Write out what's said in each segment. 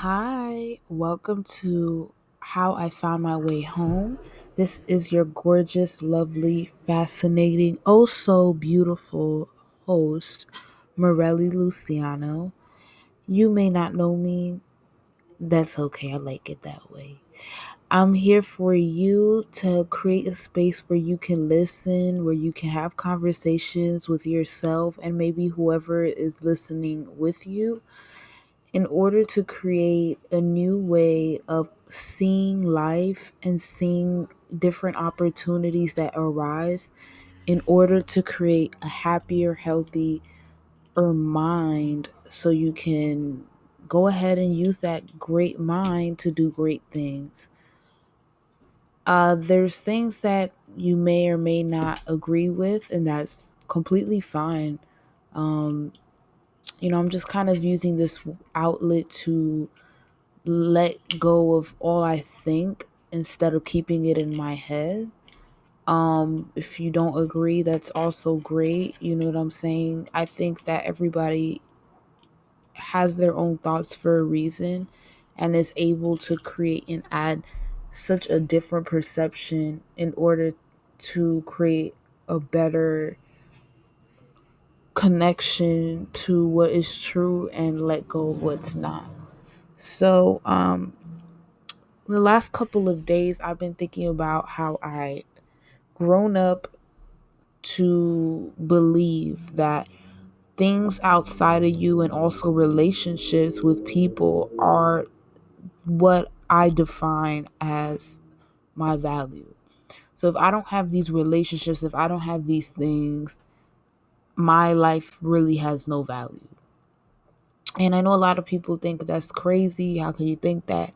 Hi, welcome to How I Found My Way Home. This is your gorgeous, lovely, fascinating, oh so beautiful host, Morelli Luciano. You may not know me, that's okay, I like it that way. I'm here for you to create a space where you can listen, where you can have conversations with yourself and maybe whoever is listening with you in order to create a new way of seeing life and seeing different opportunities that arise in order to create a happier, healthier mind so you can go ahead and use that great mind to do great things. Uh, there's things that you may or may not agree with, and that's completely fine. Um, you know, I'm just kind of using this outlet to let go of all I think instead of keeping it in my head. Um, if you don't agree, that's also great. You know what I'm saying? I think that everybody has their own thoughts for a reason and is able to create and add such a different perception in order to create a better connection to what is true and let go of what's not. So, um, the last couple of days, I've been thinking about how I grown up to believe that things outside of you and also relationships with people are what I define as my value. So if I don't have these relationships, if I don't have these things, my life really has no value. And I know a lot of people think that's crazy. How can you think that?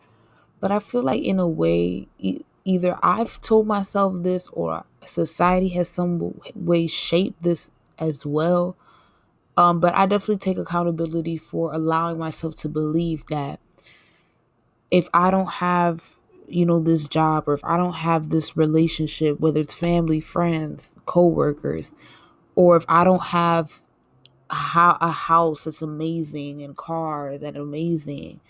But I feel like, in a way, e- either I've told myself this or society has some way shaped this as well. Um, but I definitely take accountability for allowing myself to believe that if I don't have, you know, this job or if I don't have this relationship, whether it's family, friends, co-workers, or if I don't have a, house that's amazing and car that amazing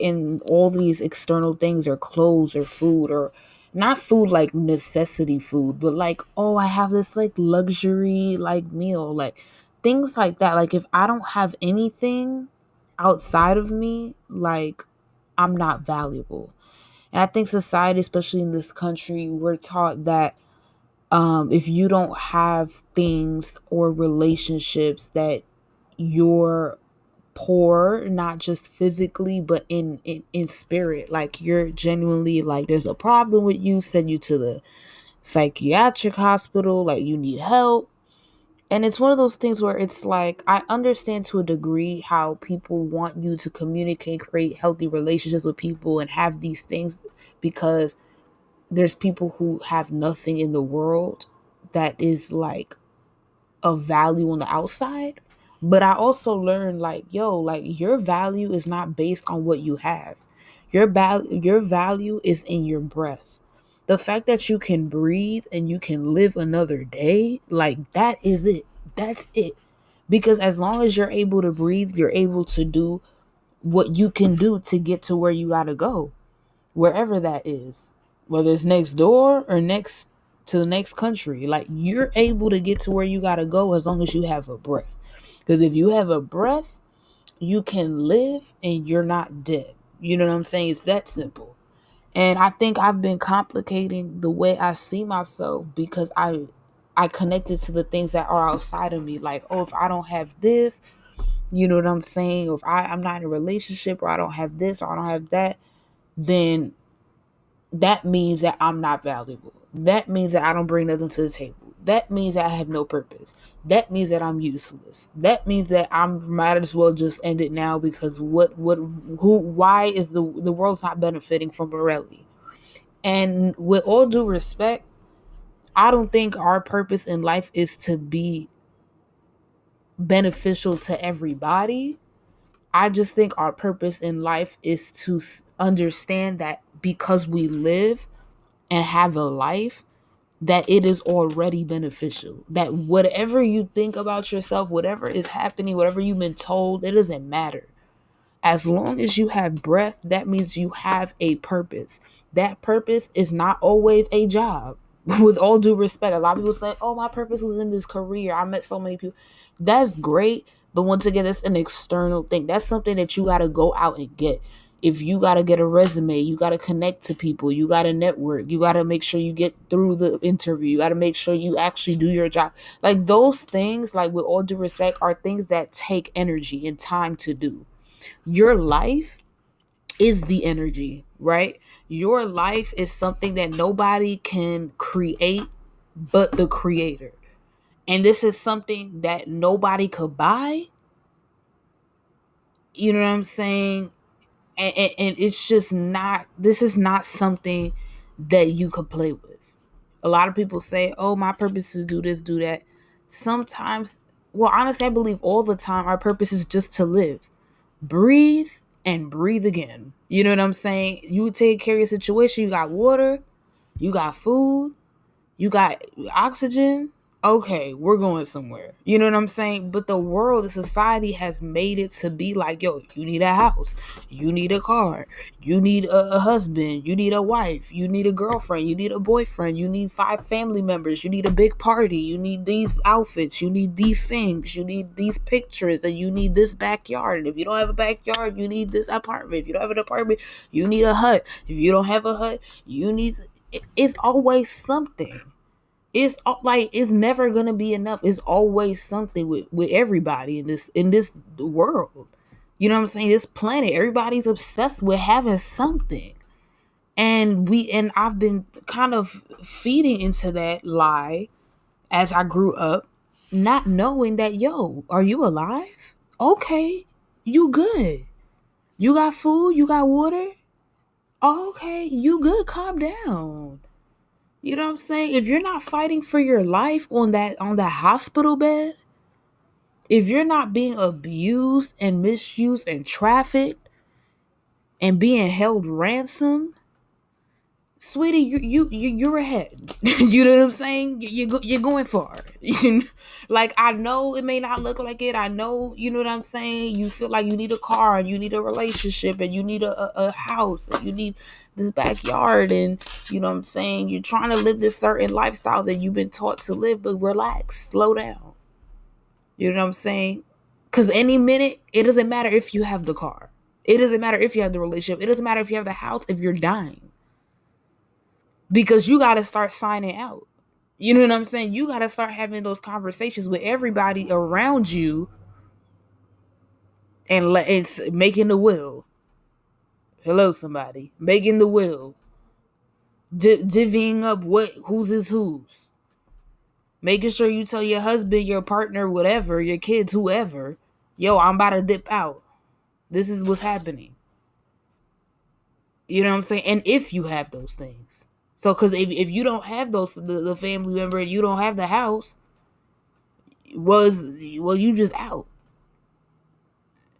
and all these external things or clothes or food or not food like necessity food but like oh i have this like luxury like meal like things like that. Like if i don't have anything outside of me like i'm not valuable. And i think society especially in this country we're taught that um, if you don't have things or relationships that you're poor not just physically but in, in in spirit like you're genuinely like there's a problem with you send you to the psychiatric hospital like you need help. And it's one of those things where it's like i understand to a degree how people want you to communicate create healthy relationships with people and have these things because there's people who have nothing in the world that is like of value on the outside. But I also learned like, yo, like your value is not based on what you have. Your val- your value is in your breath. The fact that you can breathe and you can live another day, like that is it. That's it. Because as long as you're able to breathe, you're able to do what you can do to get to where you got to go, wherever that is whether it's next door or next to the next country. Like you're able to get to where you got to go as long as you have a breath. Because if you have a breath, you can live and you're not dead. You know what I'm saying? It's that simple. And I think I've been complicating the way I see myself because I I connected to the things that are outside of me. Like, oh, if I don't have this, you know what I'm saying? Or if I, I'm not in a relationship or I don't have this or I don't have that, then that means that I'm not valuable. That means that I don't bring nothing to the table. That means that I have no purpose. That means that I'm useless. That means that I might as well just end it now because what what who why is the the world's not benefiting from Morelli? And with all due respect, I don't think our purpose in life is to be beneficial to everybody. I just think our purpose in life is to understand that because we live and have a life, that it is already beneficial. That whatever you think about yourself, whatever is happening, whatever you've been told, it doesn't matter. As long as you have breath, that means you have a purpose. That purpose is not always a job. With all due respect, a lot of people say, Oh, my purpose was in this career. I met so many people. That's great. But once again, that's an external thing. That's something that you got to go out and get. If you got to get a resume, you got to connect to people, you got to network, you got to make sure you get through the interview, you got to make sure you actually do your job. Like those things, like with all due respect, are things that take energy and time to do. Your life is the energy, right? Your life is something that nobody can create but the creator and this is something that nobody could buy you know what i'm saying and, and, and, it's just not this is not something that you could play with. A lot of people say oh my purpose is do this do that. Sometimes well honestly i believe all the time our purpose is just to live. Breathe and breathe again. You know what i'm saying? You take care of your situation. You got water. You got food. You got oxygen okay, we're going somewhere. You know what I'm saying? But the world, the society has made it to be like, yo, you need a house, you need a car, you need a, husband, you need a wife, you need a girlfriend, you need a boyfriend, you need five family members, you need a big party, you need these outfits, you need these things, you need these pictures, and you need this backyard. And if you don't have a backyard, you need this apartment. If you don't have an apartment, you need a hut. If you don't have a hut, you need. It's always something it's like it's never gonna be enough. It's always something with with everybody in this in this world. You know what I'm saying? This planet, everybody's obsessed with having something. And we and I've been kind of feeding into that lie as I grew up, not knowing that yo, are you alive? Okay, you good. You got food, you got water. Okay, you good. Calm down. You know what I'm saying? If you're not fighting for your life on that on that hospital bed, if you're not being abused and misused and trafficked and being held ransom, sweetie, you you, you you're ahead. you know what I'm saying? You you you're going far. like I know it may not look like it. I know you know what I'm saying. You feel like you need a car and you need a relationship and you need a, a house and you need this backyard and you know what I'm saying. You're trying to live this certain lifestyle that you've been taught to live, but relax, slow down. You know what I'm saying? Because any minute, it doesn't matter if you have the car. It doesn't matter if you have the relationship. It doesn't matter if you have the house. If you're dying because you got to start signing out. You know what I'm saying? You got to start having those conversations with everybody around you and let it's making the will. Hello, somebody making the will, D- divvying up what whose is whose, making sure you tell your husband, your partner, whatever, your kids, whoever, yo, I'm about to dip out. This is what's happening. You know what I'm saying? And if you have those things. So, because if, if you don't have those, the, the family member, you don't have the house, was well, you just out,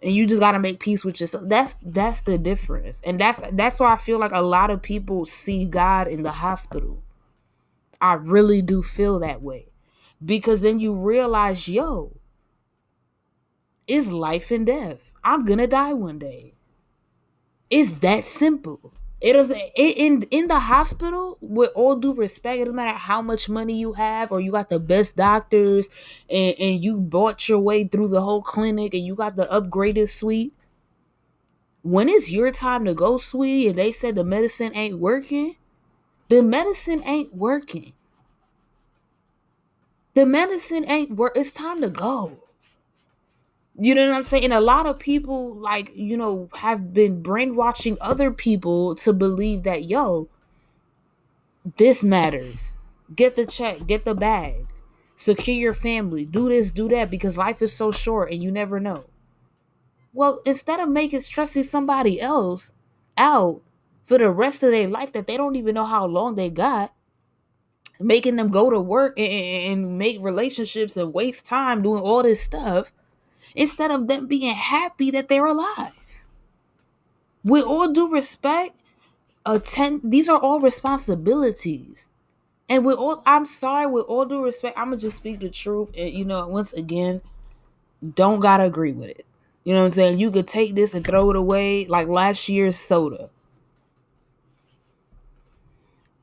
and you just got to make peace with yourself. That's that's the difference, and that's that's why I feel like a lot of people see God in the hospital. I really do feel that way, because then you realize, yo, it's life and death. I'm gonna die one day. It's that simple. It doesn't in in the hospital. With all due respect, it doesn't matter how much money you have, or you got the best doctors, and and you bought your way through the whole clinic, and you got the upgraded suite. When it's your time to go, sweetie, and they said the medicine ain't working, the medicine ain't working. The medicine ain't work. It's time to go. You know what I'm saying? A lot of people, like, you know, have been brainwashing other people to believe that, yo, this matters. Get the check, get the bag, secure your family, do this, do that, because life is so short and you never know. Well, instead of making stressing somebody else out for the rest of their life that they don't even know how long they got, making them go to work and, and make relationships and waste time doing all this stuff instead of them being happy that they're alive. With all due respect, attend these are all responsibilities. And with all I'm sorry, with all due respect, I'm gonna just speak the truth. And you know, once again, don't gotta agree with it. You know what I'm saying? You could take this and throw it away like last year's soda.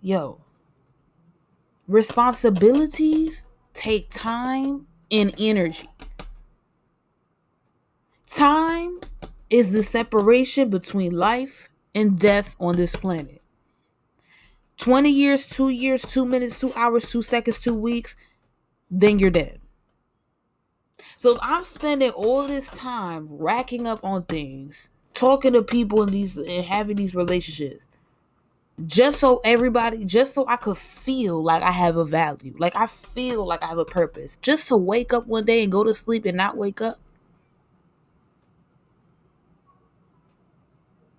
Yo, responsibilities take time and energy. Time is the separation between life and death on this planet. 20 years, 2 years, 2 minutes, 2 hours, 2 seconds, 2 weeks, then you're dead. So if I'm spending all this time racking up on things, talking to people in these and having these relationships, just so everybody, just so I could feel like I have a value, like I feel like I have a purpose, just to wake up one day and go to sleep and not wake up.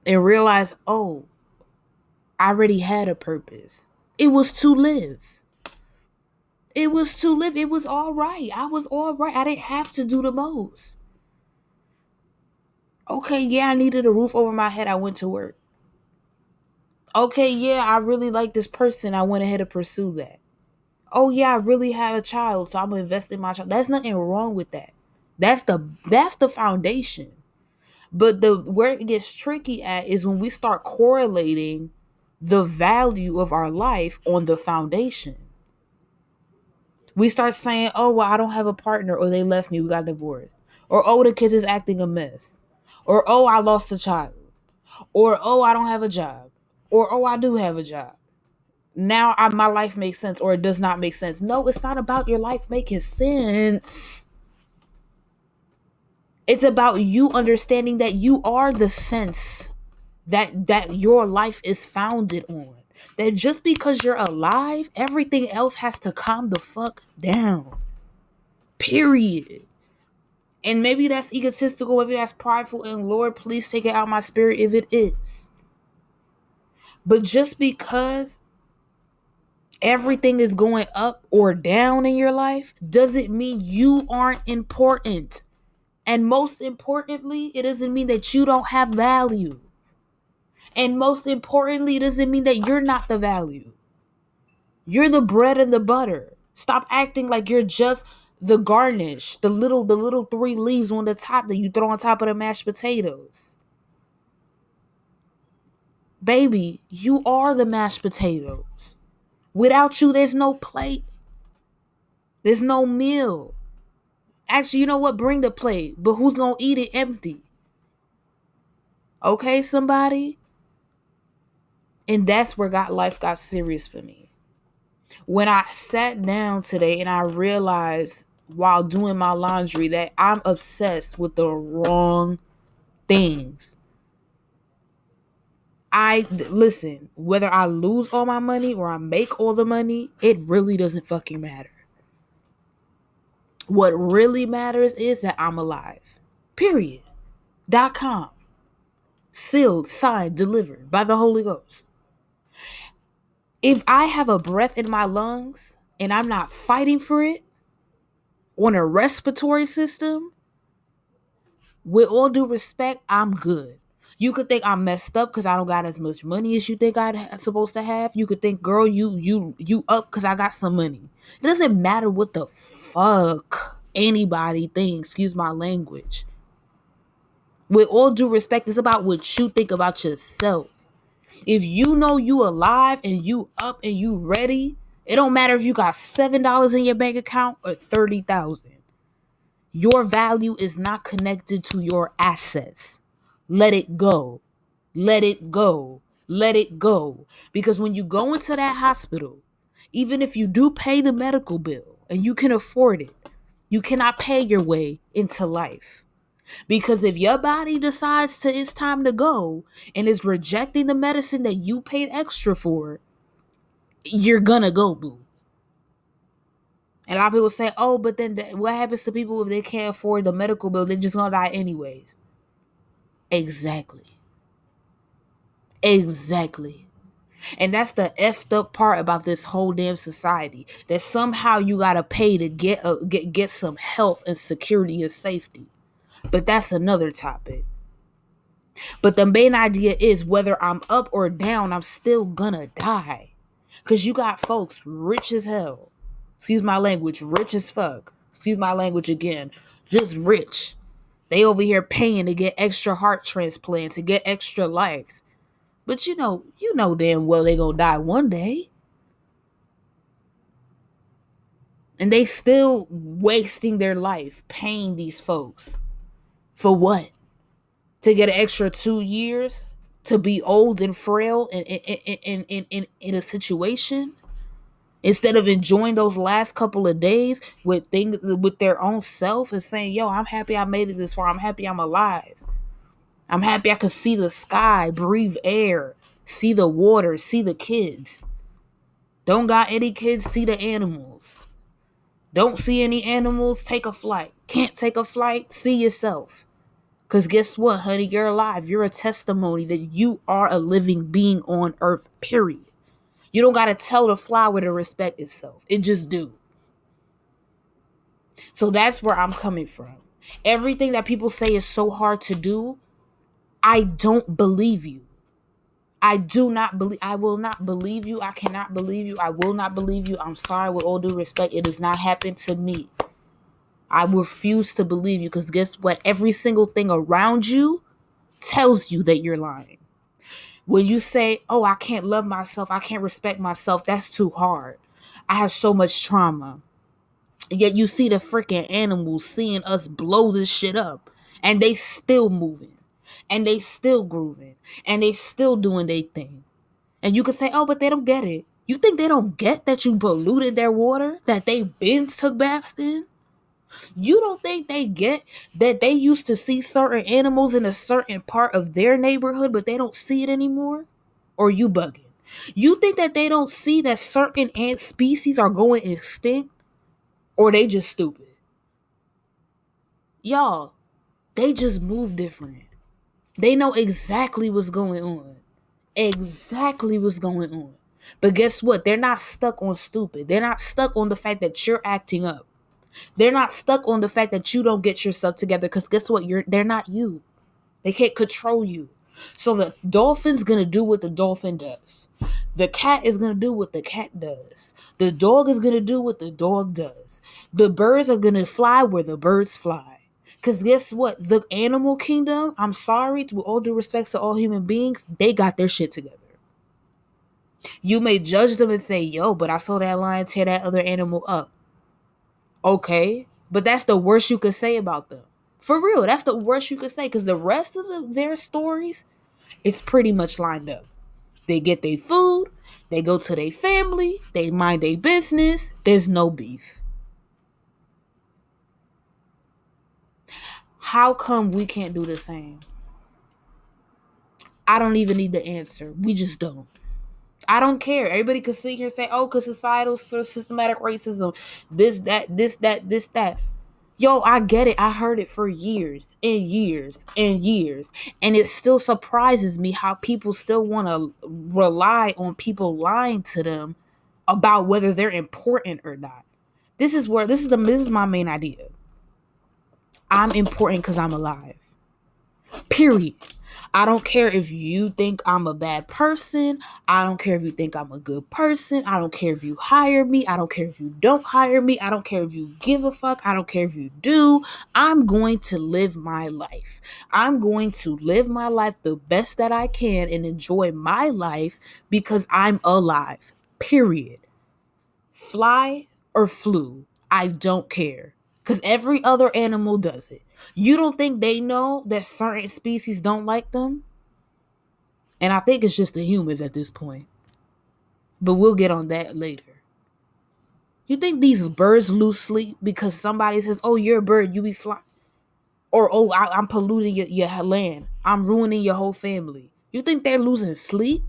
And realize, oh, I already had a purpose. It was to live. It was to live. It was all right. I was all right. I didn't have to do the most. Okay, yeah, I needed a roof over my head. I went to work. Okay, yeah, I really like this person. I went ahead and pursued that. Oh yeah, I really had a child, so I'm gonna invest in my child. That's nothing wrong with that. That's the that's the foundation. But the where it gets tricky at is when we start correlating the value of our life on the foundation. We start saying, "Oh, well, I don't have a partner, or they left me, we got divorced," or "Oh, the kids is acting a mess," or "Oh, I lost a child," or "Oh, I don't have a job." or oh i do have a job. Now I, my life makes sense or it does not make sense. No it's not about your life making sense it's about you understanding that you are the sense that that your life is founded on. That just because you're alive everything else has to calm the fuck down. Period. And maybe that's egotistical maybe that's prideful and lord please take it out my spirit if it is. But just because everything is going up or down in your life doesn't mean you aren't important. And most importantly, it doesn't mean that you don't have value. And most importantly, it doesn't mean that you're not the value. You're the bread and the butter. Stop acting like you're just the garnish, the little the little three leaves on the top that you throw on top of the mashed potatoes. Baby, you are the mashed potatoes. Without you, there's no plate. There's no meal. Actually, you know what? Bring the plate, but who's to eat it empty? Okay, somebody? And that's where God life got serious for me. When I sat down today and I realized while doing my laundry that I'm obsessed with the wrong things. I listen, whether I lose all my money or I make all the money, it really doesn't fucking matter. What really matters is that I'm alive. Period. Dot com. Sealed, signed, delivered by the Holy Ghost. If I have a breath in my lungs and I'm not fighting for it on a respiratory system, with all due respect, I'm good. You could think I'm messed up because I don't got as much money as you think I'm supposed to have. You could think, girl, you you you up because I got some money. It doesn't matter what the fuck anybody thinks. Excuse my language. With all due respect, it's about what you think about yourself. If you know you alive and you up and you ready, it don't matter if you got seven dollars in your bank account or thirty thousand. Your value is not connected to your assets. Let it go. Let it go. Let it go. Because when you go into that hospital, even if you do pay the medical bill and you can afford it, you cannot pay your way into life. Because if your body decides to it's time to go and is rejecting the medicine that you paid extra for, you're gonna go, boo. And a lot of people say, "Oh, but then what happens to people if they can't afford the medical bill? They're just gonna die anyways." Exactly. Exactly. And that's the effed up part about this whole damn society. That somehow you gotta pay to get a, get get some health and security and safety. But that's another topic. But the main idea is whether I'm up or down, I'm still gonna die. Cause you got folks rich as hell. Excuse my language, rich as fuck. Excuse my language again. Just rich They over here paying to get extra heart transplants to get extra lives. But you know, you know damn well they gonna die one day. And they still wasting their life paying these folks. For what? To get an extra two years? To be old and frail in in, in, in, in, in a situation? Instead of enjoying those last couple of days with things with their own self and saying, yo, I'm happy I made it this far. I'm happy I'm alive. I'm happy I could see the sky, breathe air, see the water, see the kids. Don't got any kids, see the animals. Don't see any animals, take a flight. Can't take a flight, see yourself. Because guess what, honey? You're alive. You're a testimony that you are a living being on earth, period. You don't got to tell the flower to respect itself, it just do. So that's where I'm coming from. Everything that people say is so hard to do, I don't believe you. I do not believe I will not believe you. I cannot believe you. I will not believe you. I'm sorry with all due respect. It does not happen to me. I refuse to believe you because guess what? Every single thing around you tells you that you're lying. When you say, "Oh, I can't love myself. I can't respect myself." That's too hard. I have so much trauma. Yet you see the freaking animals seeing us blow this shit up and they still moving and they still grooving and they still doing their thing. And you could say, oh, but they don't get it. You think they don't get that you polluted their water that they been took baths in? You don't think they get that they used to see certain animals in a certain part of their neighborhood, but they don't see it anymore? Or you bugging? You think that they don't see that certain ant species are going extinct? Or they just stupid? Y'all, they just move different. They know exactly what's going on. Exactly what's going on. But guess what? They're not stuck on stupid. They're not stuck on the fact that you're acting up. They're not stuck on the fact that you don't get yourself together because guess what? You're they're not you. They can't control you. So the dolphin's gonna do what the dolphin does. The cat is gonna do what the cat does. The dog is gonna do what the dog does. The birds are gonna fly where the birds fly. Because guess what? The animal kingdom, I'm sorry, to all due respect to all human beings, they got their shit together. You may judge them and say, yo, but I saw that lion tear that other animal up. Okay, but that's the worst you could say about them. For real, that's the worst you could say because the rest of the, their stories, it's pretty much lined up. They get their food, they go to their family, they mind their business, there's no beef. How come we can't do the same? I don't even need the answer. We just don't. I don't care. Everybody could sit here and say, oh, because societal systematic racism, this, that, this, that, this, that. Yo, I get it. I heard it for years and years and years. And it still surprises me how people still want to rely on people lying to them about whether they're important or not. This is where this is the this is my main idea. I'm important because I'm alive. Period. I don't care if you think I'm a bad person. I don't care if you think I'm a good person. I don't care if you hire me. I don't care if you don't hire me. I don't care if you give a fuck. I don't care if you do. I'm going to live my life. I'm going to live my life the best that I can and enjoy my life because I'm alive. Period. Fly or flew. I don't care because every other animal does it. You don't think they know that certain species don't like them? And I think it's just the humans at this point. But we'll get on that later. You think these birds lose sleep because somebody says, "Oh, you're a bird, you be flying," or "Oh, I, am polluting your, your land, I'm ruining your whole family." You think they're losing sleep?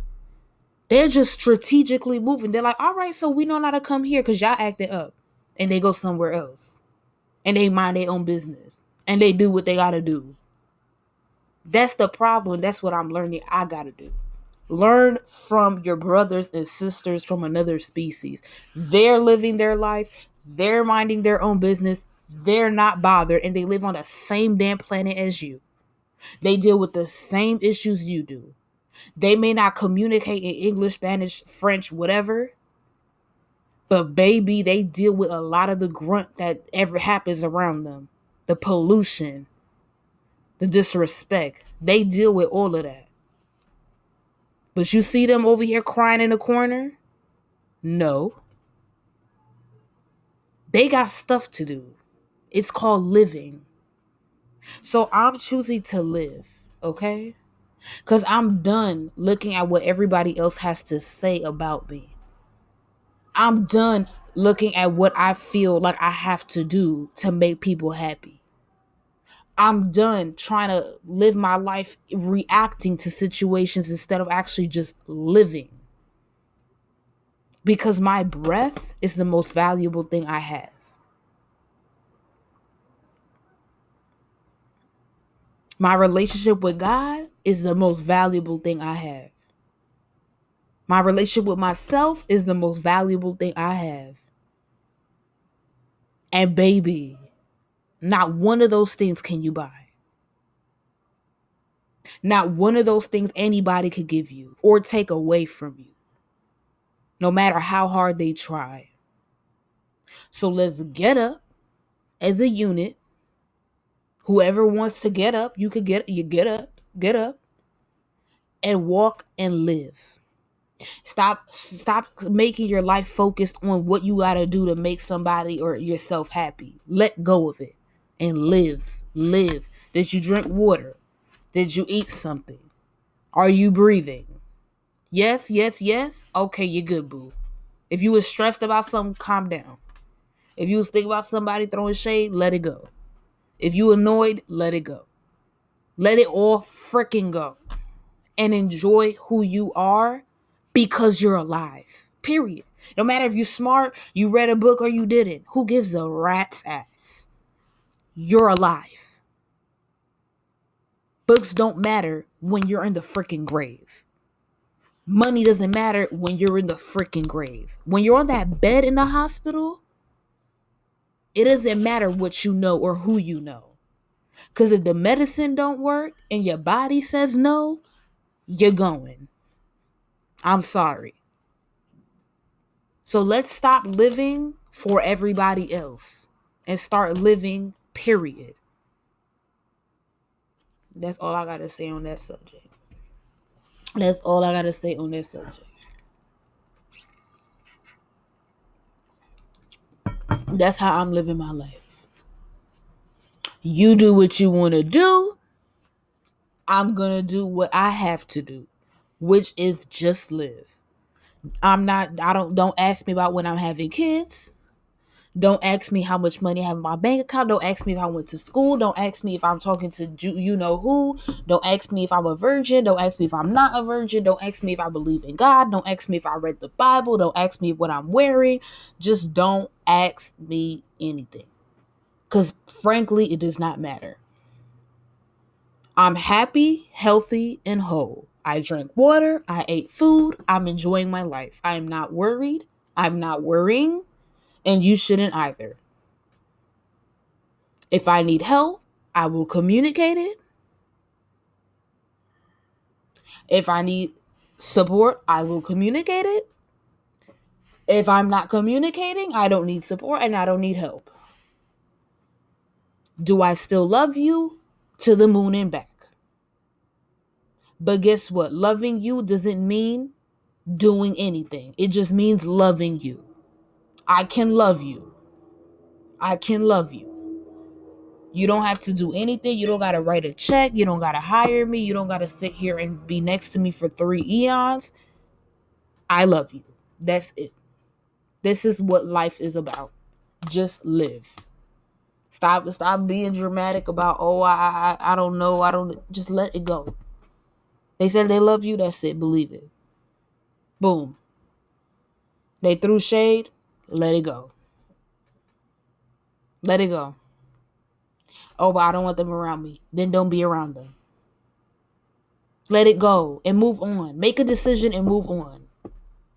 They're just strategically moving. They're like, "All right, so we know how to come here because y'all acted up," and they go somewhere else and they mind their own business and they do what they got to do. That's the problem. That's what I'm learning I got to do. Learn from your brothers and sisters from another species. They're living their life, they're minding their own business, they're not bothered, and they live on the same damn planet as you. They deal with the same issues you do. They may not communicate in English, Spanish, French, whatever, but baby, they deal with a lot of the grunt that ever happens around them. The pollution, the disrespect. They deal with all of that. But you see them over here crying in the corner? No. They got stuff to do. It's called living. So I'm choosing to live, okay? Because I'm done looking at what everybody else has to say about me. I'm done looking at what I feel like I have to do to make people happy. I'm done trying to live my life reacting to situations instead of actually just living. Because my breath is the most valuable thing I have. My relationship with God is the most valuable thing I have. My relationship with myself is the most valuable thing I have. And baby, not one of those things can you buy. Not one of those things anybody could give you or take away from you, no matter how hard they try. So let's get up as a unit. Whoever wants to get up, you could get you get up, get up and walk and live. Stop stop making your life focused on what you got to do to make somebody or yourself happy. Let go of it and live. Live. Did you drink water? Did you eat something? Are you breathing? Yes, yes, yes. Okay, you're good, boo. If you was stressed about something, calm down. If you was thinking about somebody throwing shade, let it go. If you annoyed, let it go. Let it all freaking go. And enjoy who you are because you're alive. Period. No matter if you're smart, you read a book, or you didn't. Who gives a rat's ass? You're alive. Books don't matter when you're in the freaking grave. Money doesn't matter when you're in the freaking grave. When you're on that bed in the hospital, it doesn't matter what you know or who you know. Because if the medicine don't work and your body says no, you're going. I'm sorry. So let's stop living for everybody else and start living, period. That's all I got to say on that subject. That's all I got to say on that subject. That's how I'm living my life. You do what you want to do. I'm going to do what I have to do which is just live. I'm not I don't don't ask me about when I'm having kids. Don't ask me how much money I have in my bank account. Don't ask me if I went to school. Don't ask me if I'm talking to you know who. Don't ask me if I'm a virgin. Don't ask me if I'm not a virgin. Don't ask me if I believe in God. Don't ask me if I read the Bible. Don't ask me what I'm wearing. Just don't ask me anything. Because frankly, it does not matter. I'm happy, healthy, and whole. I drank water, I ate food, I'm enjoying my life. I am not worried, I'm not worrying, and you shouldn't either. If I need help, I will communicate it. If I need support, I will communicate it. If I'm not communicating, I don't need support and I don't need help. Do I still love you? To the moon and back. But guess what? Loving you doesn't mean doing anything, it just means loving you. I can love you. I can love you. You don't have to do anything. You don't got to write a check. You don't got to hire me. You don't got to sit here and be next to me for three eons. I love you. That's it. This is what life is about. Just live. Stop stop being dramatic about oh I I, I don't know. I don't just let it go. They said they love you, that's it. Believe it. Boom. They threw shade, let it go. Let it go. Oh, but I don't want them around me. Then don't be around them. Let it go and move on. Make a decision and move on.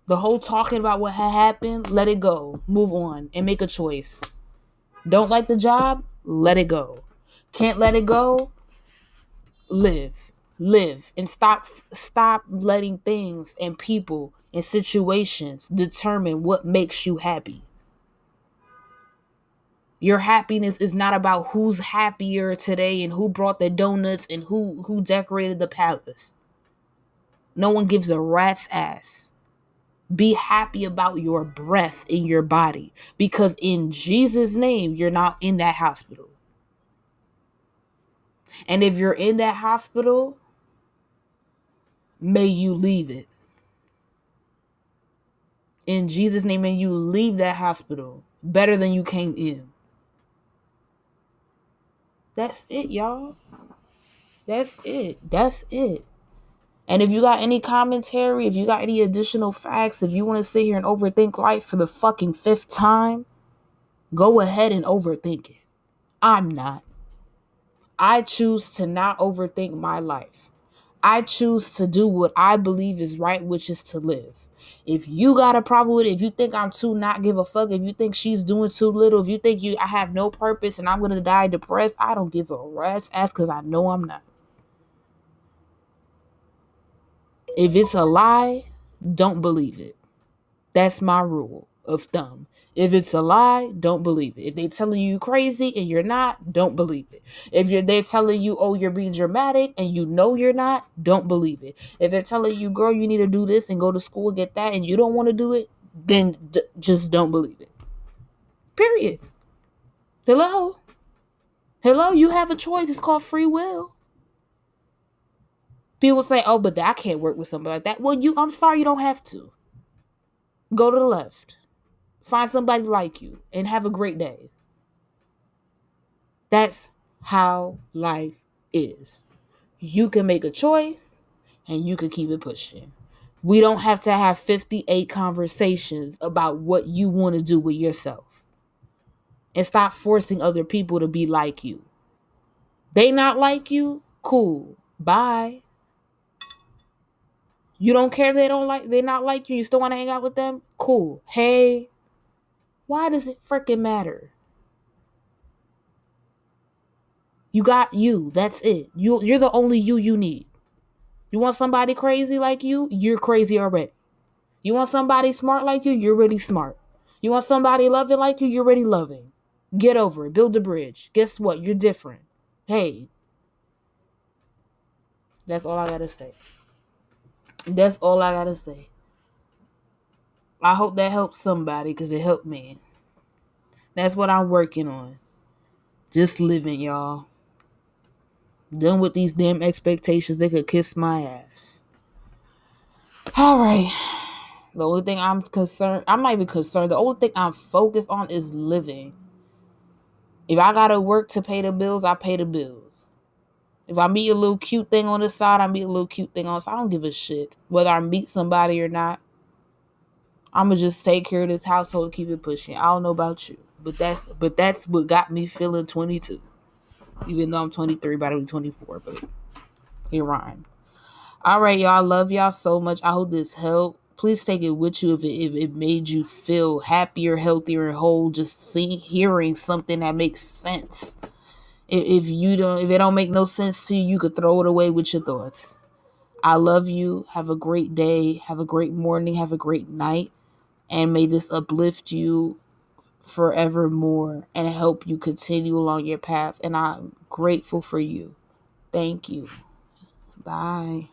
The whole talking about what had happened, let it go. Move on and make a choice. Don't like the job? Let it go. Can't let it go? Live live and stop stop letting things and people and situations determine what makes you happy Your happiness is not about who's happier today and who brought the donuts and who who decorated the palace. No one gives a rat's ass. Be happy about your breath in your body because in Jesus name you're not in that hospital. And if you're in that hospital, may you leave it. In Jesus name may you leave that hospital better than you came in. That's it, y'all. That's it. That's it. And if you got any commentary, if you got any additional facts, if you want to sit here and overthink life for the fucking fifth time, go ahead and overthink it. I'm not. I choose to not overthink my life. I choose to do what I believe is right, which is to live. If you got a problem with it, if you think I'm too not give a fuck, if you think she's doing too little, if you think you I have no purpose and I'm gonna die depressed, I don't give a rat's ass because I know I'm not. If it's a lie, don't believe it. That's my rule of thumb. If it's a lie, don't believe it. If they're telling you crazy and you're not, don't believe it. If you're they're telling you, oh, you're being dramatic and you know you're not, don't believe it. If they're telling you, girl, you need to do this and go to school get that, and you don't want to do it, then d- just don't believe it. Period. Hello. Hello, you have a choice. It's called free will. People say, "Oh, but I can't work with somebody like that." Well, you, I'm sorry, you don't have to. Go to the left. Find somebody like you and have a great day. That's how life is. You can make a choice and you can keep it pushing. We don't have to have 58 conversations about what you want to do with yourself. And stop forcing other people to be like you. They not like you? Cool. Bye. You don't care if they don't like they not like you, you still want to hang out with them? Cool. Hey, why does it freaking matter? You got you. That's it. You you're the only you you need. You want somebody crazy like you? You're crazy already. You want somebody smart like you? You're really smart. You want somebody loving like you? You're really loving. Get over it. Build a bridge. Guess what? You're different. Hey. That's all I got to say. That's all I got to say. I hope that helps somebody because it helped me. That's what I'm working on. Just living, y'all. Done with these damn expectations. They could kiss my ass. All right. The only thing I'm concerned, I'm not even concerned. The only thing I'm focused on is living. If I gotta work to pay the bills, I pay the bills. If I meet a little cute thing on the side, I meet a little cute thing on the side. I don't give a shit whether I meet somebody or not. I'm gonna just take care of this household, keep it pushing. I don't know about you, but that's but that's what got me feeling 22. Even though I'm 23, about to be 24, but it rhymed. All right, y'all. I love y'all so much. I hope this helped. Please take it with you if it, if it made you feel happier, healthier, and whole. Just seeing, hearing something that makes sense. If, if you don't, if it don't make no sense to you, you could throw it away with your thoughts. I love you. Have a great day. Have a great morning. Have a great night and may this uplift you forevermore and help you continue along your path. And I'm grateful for you. Thank you. Bye.